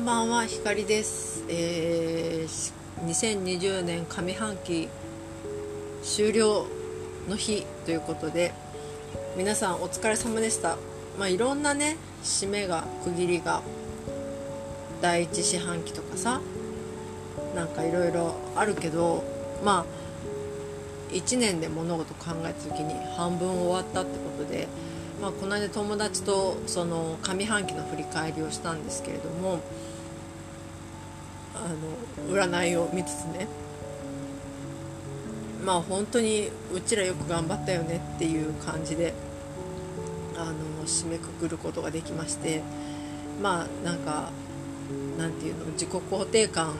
んばんはひかりです、えー、2020年上半期終了の日ということで皆さんお疲れ様でした。まあいろんなね締めが区切りが第一四半期とかさなんかいろいろあるけどまあ1年で物事考えた時に半分終わったってことでまあ、この間友達とその上半期の振り返りをしたんですけれどもあの占いを見つつねまあ本当にうちらよく頑張ったよねっていう感じであの締めくくることができましてまあなんかなんていうの自己肯定感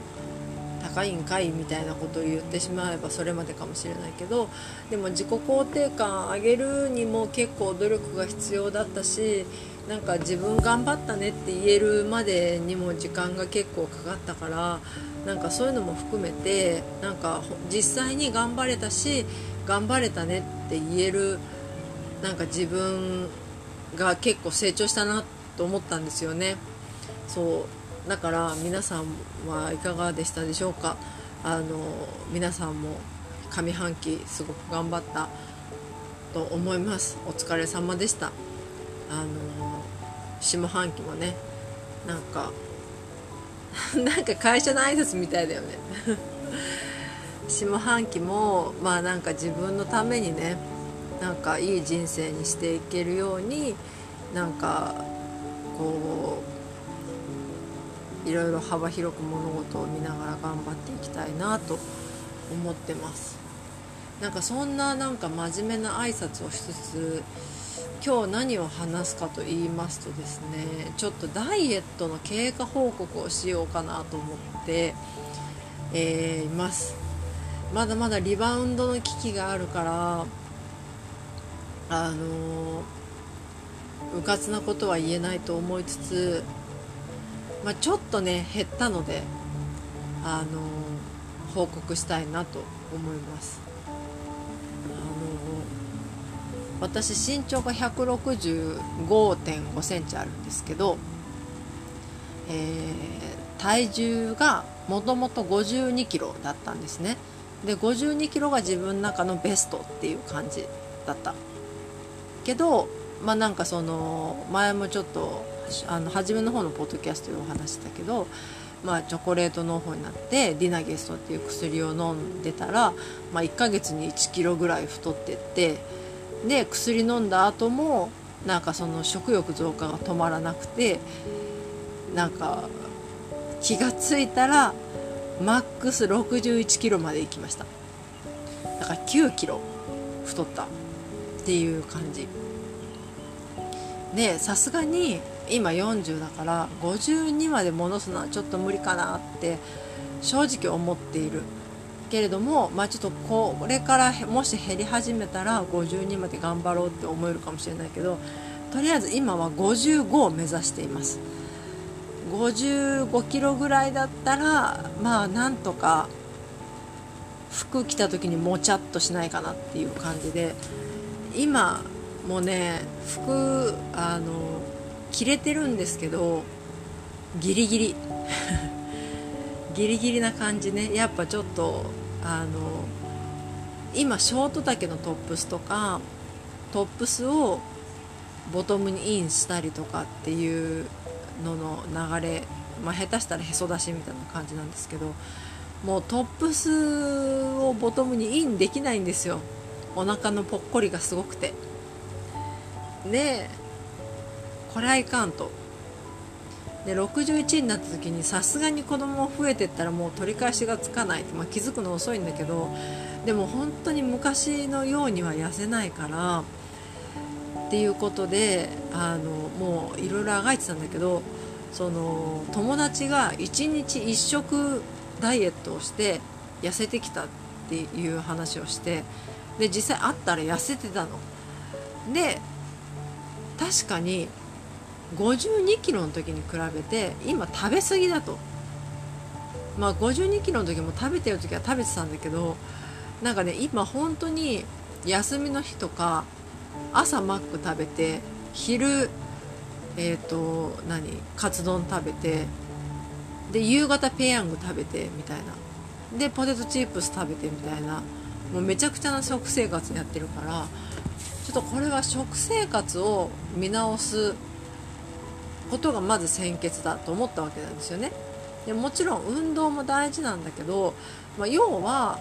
高いんかいみたいなことを言ってしまえばそれまでかもしれないけどでも自己肯定感上げるにも結構努力が必要だったしなんか自分頑張ったねって言えるまでにも時間が結構かかったからなんかそういうのも含めてなんか実際に頑張れたし頑張れたねって言えるなんか自分が結構成長したなと思ったんですよね。そうだから皆さんはいかがでしたでしょうか？あの皆さんも上半期すごく頑張ったと思います。お疲れ様でした。あの下半期もねなんか なんか会社の挨拶みたいだよね。下半期もまあなんか自分のためにねなんかいい人生にしていけるようになんかこういろいろ幅広く物事を見ながら頑張っていきたいなと思ってます。なんかそんななんか真面目な挨拶をしつつ今日何を話すかと言いますとですねちょっとダイエットの経過報告をしようかなと思って、えー、います。まだまだリバウンドの危機があるからあのうかつなことは言えないと思いつつまあ、ちょっとね減ったのであの報告したいなと思います。あの私身長が1 6 5 5センチあるんですけど、えー、体重がもともと5 2キロだったんですね。で5 2キロが自分の中のベストっていう感じだった。けどまあなんかその前もちょっとあの初めの方のポッドキャストでお話したけど、まあ、チョコレート農法になってディナゲストっていう薬を飲んでたら、まあ、1ヶ月に1キロぐらい太ってってで薬飲んだ後もなんかその食欲増加が止まらなくてなんか気が付いたらマックス61キロまで行きました。だから9キロ太ったっていう感じ。でさすがに今40だから52まで戻すのはちょっと無理かなって正直思っている。けれども、まあ、ちょっとこれからもし減り始めたら52まで頑張ろうって思えるかもしれないけどとりあえず今は55を目指しています。55キロぐらいだったらまあなんとか服着た時にもちゃっとしないかなっていう感じで今もうね服あの着れてるんですけどギリギリ。ギリギリな感じね。やっぱちょっとあの今ショート丈のトップスとかトップスをボトムにインしたりとかっていうのの流れ、まあ、下手したらへそ出しみたいな感じなんですけどもうトップスをボトムにインできないんですよ。お腹のぽっこりがすごくて。でこれはいかんと。で61になった時にさすがに子供増えてったらもう取り返しがつかない、まあ、気づくの遅いんだけどでも本当に昔のようには痩せないからっていうことであのもういろいろあがいてたんだけどその友達が1日1食ダイエットをして痩せてきたっていう話をしてで実際会ったら痩せてたの。で確かに52キロの時に比べて今食べ過ぎだと。まあ52キロの時も食べてる時は食べてたんだけどなんかね今本当に休みの日とか朝マック食べて昼えっ、ー、と何カツ丼食べてで夕方ペヤング食べてみたいな。でポテトチップス食べてみたいな。もうめちゃくちゃな食生活やってるからちょっとこれは食生活を見直すことがまず先決だと思ったわけなんですよね。でもちろん運動も大事なんだけど、まあ、要は、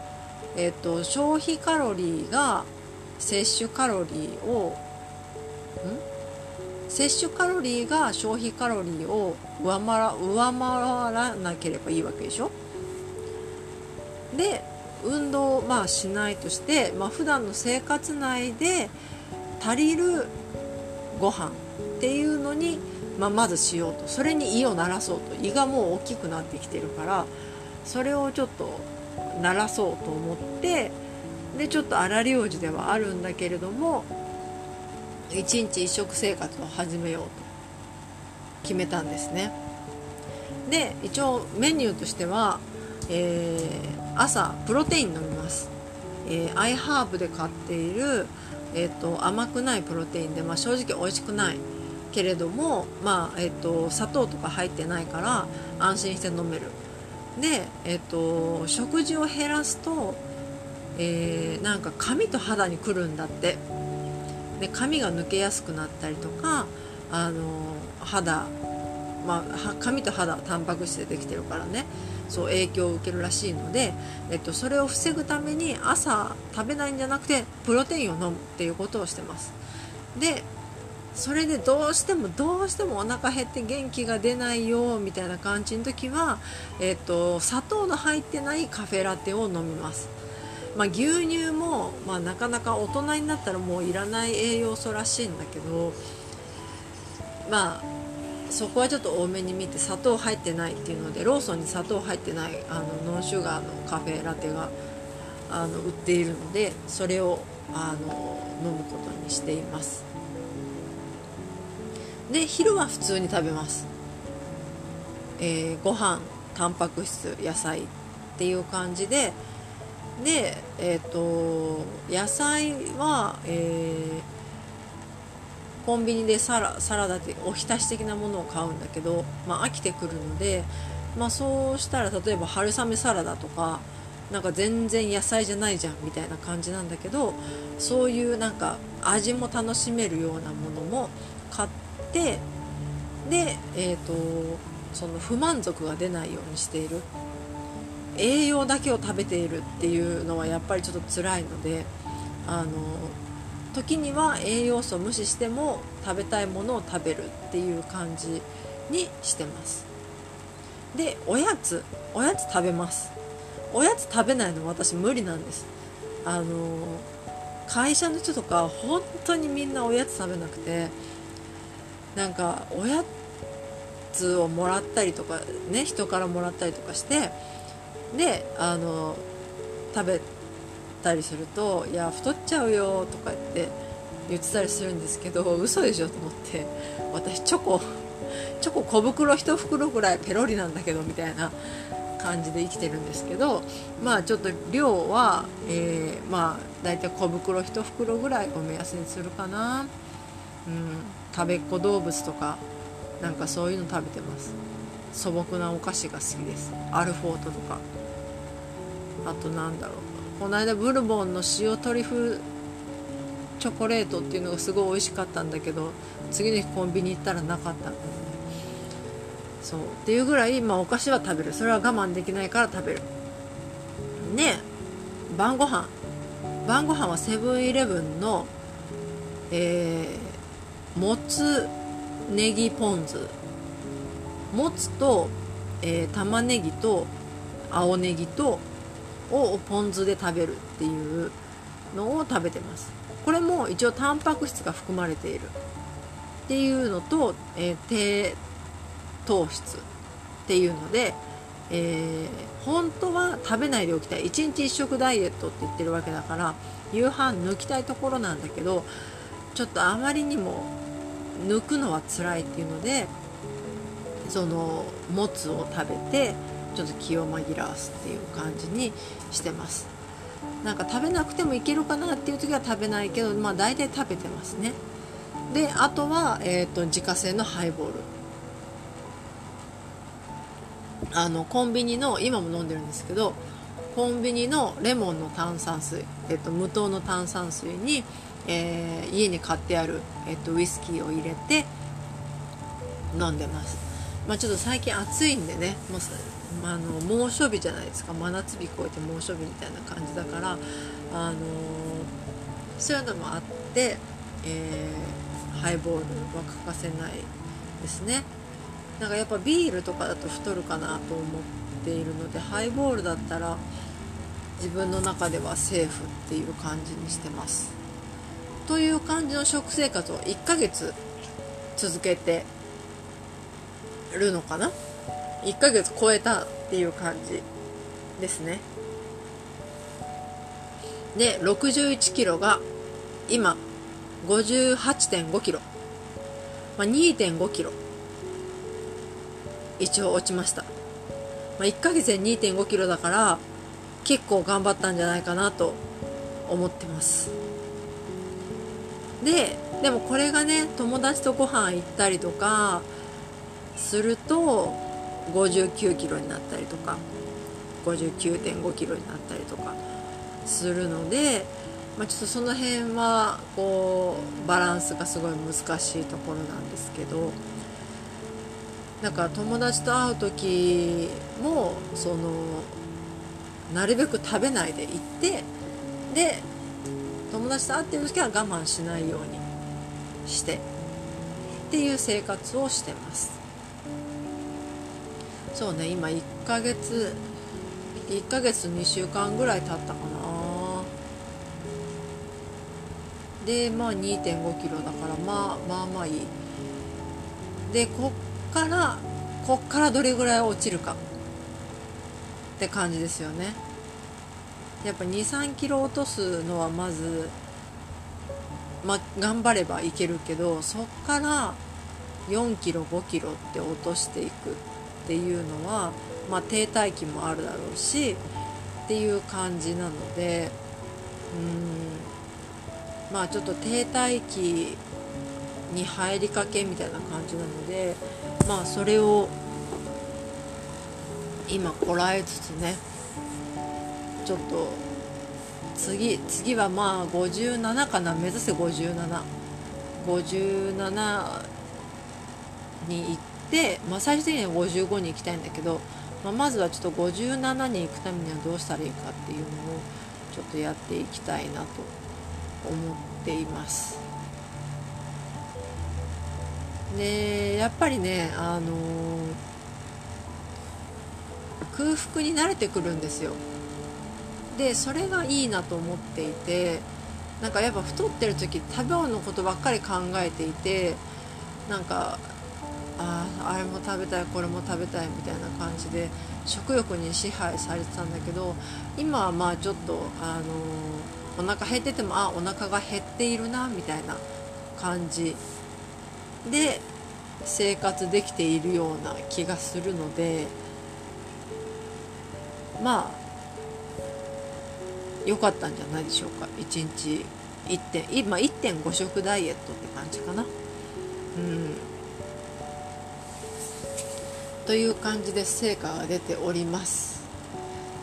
えーと、消費カロリーが摂取カロリーをん？摂取カロリーが消費カロリーを上回ら上回らなければいいわけでしょ？で運動をまあしないとして、まあ普段の生活内で足りるご飯っていうのに、まあ、まずしようと。それに胃を鳴らそうと。胃がもう大きくなってきてるからそれをちょっと鳴らそうと思ってでちょっと荒療治ではあるんだけれども一日一食生活を始めようと。決めたんですね。で一応メニューとしては、えー、朝プロテイン飲みます、えー、アイハーブで買っている、えーと、甘くないプロテインで、まあ、正直美味しくないけれども、まあえーと、砂糖とか入ってないから安心して飲める。で、えーと食事を減らすと、えー、なんか髪と肌にくるんだって。で髪が抜けやすくなったりとかあの肌、まあ、髪と肌はタンパク質でできてるからね。そう影響を受けるらしいので、えっと、それを防ぐために朝食べないんじゃなくてプロテインを飲むっていうことをしてます。でそれでどうしてもどうしてもお腹減って元気が出ないよみたいな感じの時は、えっと、砂糖の入ってないカフェラテを飲みます。まあ、牛乳も、まあ、なかなか大人になったらもういらない栄養素らしいんだけどまあそこはちょっと多めに見て砂糖入ってないっていうのでローソンに砂糖入ってないあのノンシュガーのカフェラテがあの売っているのでそれをあの飲むことにしています。で昼は普通に食べます、えー、ご飯タンパク質野菜っていう感じで。でえっ、ー、と野菜は、えー、コンビニでサラサラダっておひたし的なものを買うんだけど、まあ、飽きてくるので、まあ、そうしたら例えば春雨サラダとかなんか全然野菜じゃないじゃんみたいな感じなんだけどそういうなんか味も楽しめるようなものもてで、えーとその不満足が出ないようにしている。栄養だけを食べているっていうのはやっぱりちょっと辛いのであの時には栄養素を無視しても食べたいものを食べるっていう感じにしてます。でおやつおやつ食べます。おやつ食べないの私無理なんです。あの会社の人とか本当にみんなおやつ食べなくてなんかおやつをもらったりとかね人からもらったりとかしてであの食べたりすると「いや太っちゃうよ」とか言って言ってたりするんですけど嘘でしょと思って私チョコチョコ小袋1袋ぐらいペロリなんだけどみたいな感じで生きてるんですけどまあちょっと量は、えー、まあ大体小袋1袋ぐらいを目安にするかな、うん、食べっ子動物とかなんかそういうの食べてます。素朴なお菓子が好きです。アルフォートとか。あとなんだろう。この間ブルボンの塩トリュフチョコレートっていうのがすごい美味しかったんだけど次の日コンビニ行ったらなかった。んだよねそう。っていうぐらい、まあ、お菓子は食べる。それは我慢できないから食べる。ね晩ご飯。晩ご飯はセブンイレブンのえー、もつネギポン酢。もつと、えー、玉ねぎと青ネギとをポン酢で食べるっていうのを食べてます。これも一応タンパク質が含まれている。っていうのと、えー、低糖質っていうので、えー、本当は食べないでおきたい。1日1食ダイエットって言ってるわけだから夕飯抜きたいところなんだけどちょっとあまりにも抜くのは辛いっていうのでそのもつを食べてちょっと気を紛らわすっていう感じにしてます。なんか食べなくてもいけるかなっていう時は食べないけどまあ大体食べてますね。であとは、えーと、自家製のハイボール。あのコンビニの今も飲んでるんですけどコンビニのレモンの炭酸水、えっと、無糖の炭酸水に、えー、家に買ってある、えっと、ウイスキーを入れて飲んでます、まあ、ちょっと最近暑いんでねもうあの猛暑日じゃないですか。真夏日超えて猛暑日みたいな感じだから、あのー、そういうのもあって、えー、ハイボールは欠かせないですね。なんかやっぱビールとかだと太るかなと思っているのでハイボールだったら自分の中ではセーフっていう感じにしてます。という感じの食生活を1ヶ月続けてるのかな？1ヶ月超えたっていう感じですね。で61キロが今58.5キロ、まあ、2.5キロ。一応落ちました、まあ、1ヶ月で2.5キロだから結構頑張ったんじゃないかなと思ってます。ででもこれがね友達とご飯行ったりとかすると59キロになったりとか59.5キロになったりとかするので、まあ、ちょっとその辺はこうバランスがすごい難しいところなんですけどなんか友達と会う時もそのなるべく食べないで行ってで友達と会ってる時は我慢しないようにしてっていう生活をしてます。そうね今1ヶ月1ヶ月2週間ぐらい経ったかな。でまあ2 5キロだからまあまあまあいい。でこっからこっからどれぐらい落ちるかって感じですよね。やっぱ23キロ落とすのはまずま頑張ればいけるけどそっから4キロ5キロって落としていくっていうのは、まあ、停滞期もあるだろうしっていう感じなのでうんまあちょっと停滞期に入りかけみたいな感じなのでまあそれを今こらえつつねちょっと次次はまあ57かな。目指せ5757 57に行って、まあ、最終的には55に行きたいんだけど、まあ、まずはちょっと57に行くためにはどうしたらいいかっていうのをちょっとやっていきたいなと思っています。でやっぱりね、あのー、空腹に慣れてくるんですよ。でそれがいいなと思っていてなんかやっぱ太ってる時食べ物のことばっかり考えていてなんかああれも食べたいこれも食べたいみたいな感じで食欲に支配されてたんだけど今はまあちょっとあのお腹減っててもあお腹が減っているなみたいな感じ。で生活できているような気がするのでまあ良かったんじゃないでしょうか。1日。1点。今1.5食ダイエットって感じかな。うん。という感じで成果が出ております。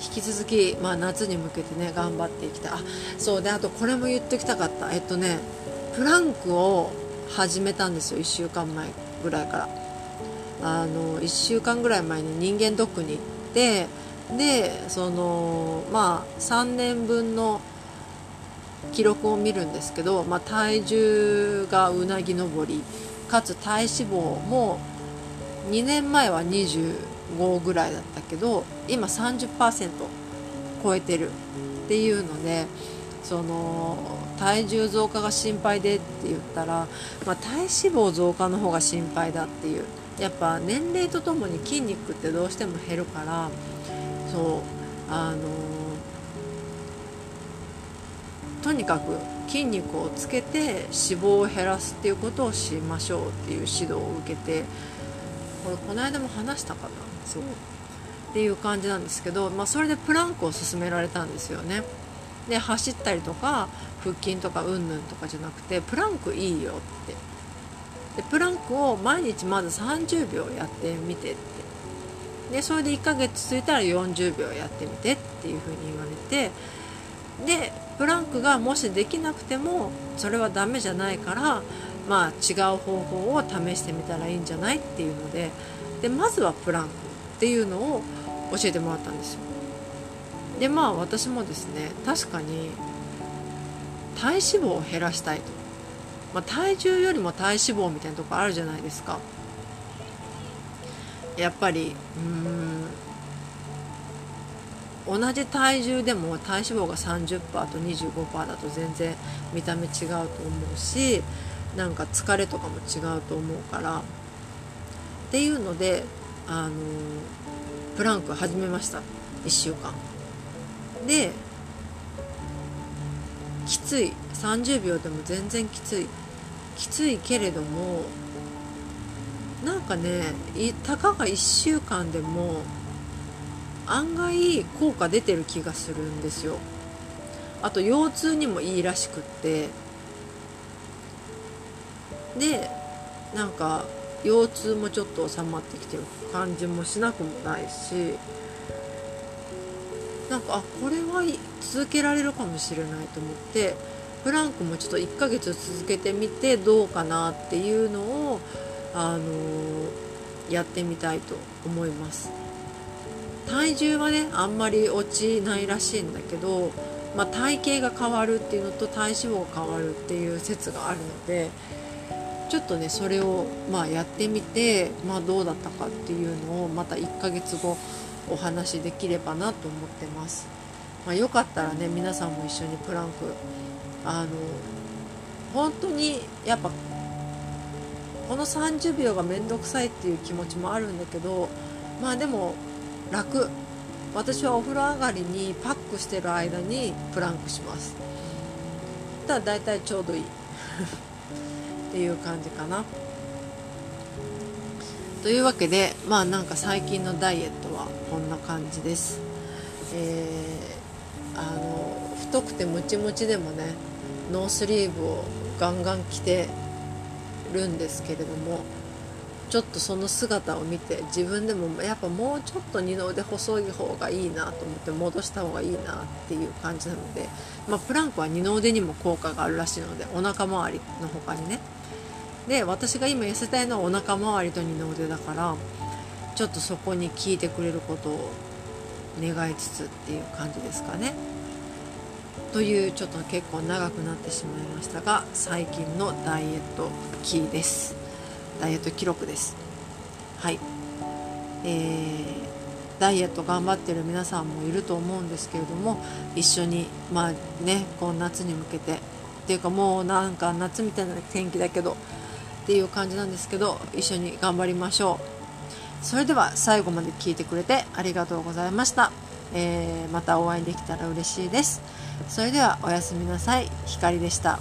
引き続き、まあ、夏に向けてね頑張っていきたい。あそう。であとこれも言っときたかった。えっとねプランクを始めたんですよ。1週間前ぐらいから。あの1週間ぐらい前に人間ドックに行ってでそのまあ3年分の記録を見るんですけど、まあ、体重がうなぎ登りかつ体脂肪も2年前は25ぐらいだったけど今30%超えてるっていうのでその体重増加が心配でって言ったら、まあ、体脂肪増加の方が心配だっていう。やっぱ年齢とともに筋肉ってどうしても減るからそう。あのとにかく筋肉をつけて脂肪を減らすっていうことをしましょうっていう指導を受けてこれこの間も話したかな。そう。っていう感じなんですけど、まあ、それでプランクを勧められたんですよね。で走ったりとか腹筋とかうんぬんとかじゃなくてプランクいいよって。でプランクを毎日まず30秒やってみてって。でそれで1ヶ月続いたら40秒やってみてっていうふうに言われてでプランクがもしできなくてもそれはダメじゃないからまあ違う方法を試してみたらいいんじゃないっていうのででまずはプランクっていうのを教えてもらったんですよ。でまあ私もですね確かに体脂肪を減らしたいと、まあ、体重よりも体脂肪みたいなとこあるじゃないですか。やっぱりうん同じ体重でも体脂肪が30%と25%だと全然見た目違うと思うしなんか疲れとかも違うと思うからっていうのであのプランク始めました。1週間。できつい。30秒でも全然きつい。きついけれどもなんかねたかが1週間でも案外効果出てる気がするんですよ。あと腰痛にもいいらしくって。でなんか腰痛もちょっと収まってきてる。感じもしなくもないし。なんかあこれは続けられるかもしれないと思って。プランクもちょっと1ヶ月続けてみてどうかなっていうのを、あの、やってみたいと思います。体重はねあんまり落ちないらしいんだけど、まあ、体型が変わるっていうのと体脂肪が変わるっていう説があるのでちょっとねそれをまあやってみて、まあ、どうだったかっていうのをまた1ヶ月後お話しできればなと思ってます、まあ、よかったらね皆さんも一緒にプランクあの本当にやっぱこの30秒が面倒くさいっていう気持ちもあるんだけどまあでも楽。私はお風呂上がりにパックしてる間にプランクします。だから大体ちょうどいい。っていう感じかな。というわけでまあなんか最近のダイエットはこんな感じです。えー、あの太くてムチムチでもねノースリーブをガンガン着てるんですけれどもちょっとその姿を見て自分でもやっぱもうちょっと二の腕細い方がいいなと思って戻した方がいいなっていう感じなので、まあ、プランクは二の腕にも効果があるらしいのでお腹周りの他にねで私が今痩せたいのはお腹周りと二の腕だからちょっとそこに効いてくれることを願いつつっていう感じですかね。というちょっと結構長くなってしまいましたが最近のダイエットキーです。ダイエット記録です。はい。えー、ダイエット頑張ってる皆さんもいると思うんですけれども一緒にまあねこう夏に向けて。っていうかもうなんか夏みたいな天気だけどっていう感じなんですけど一緒に頑張りましょう。それでは最後まで聞いてくれてありがとうございました、えー、またお会いできたら嬉しいです。それではおやすみなさい。ひかりでした。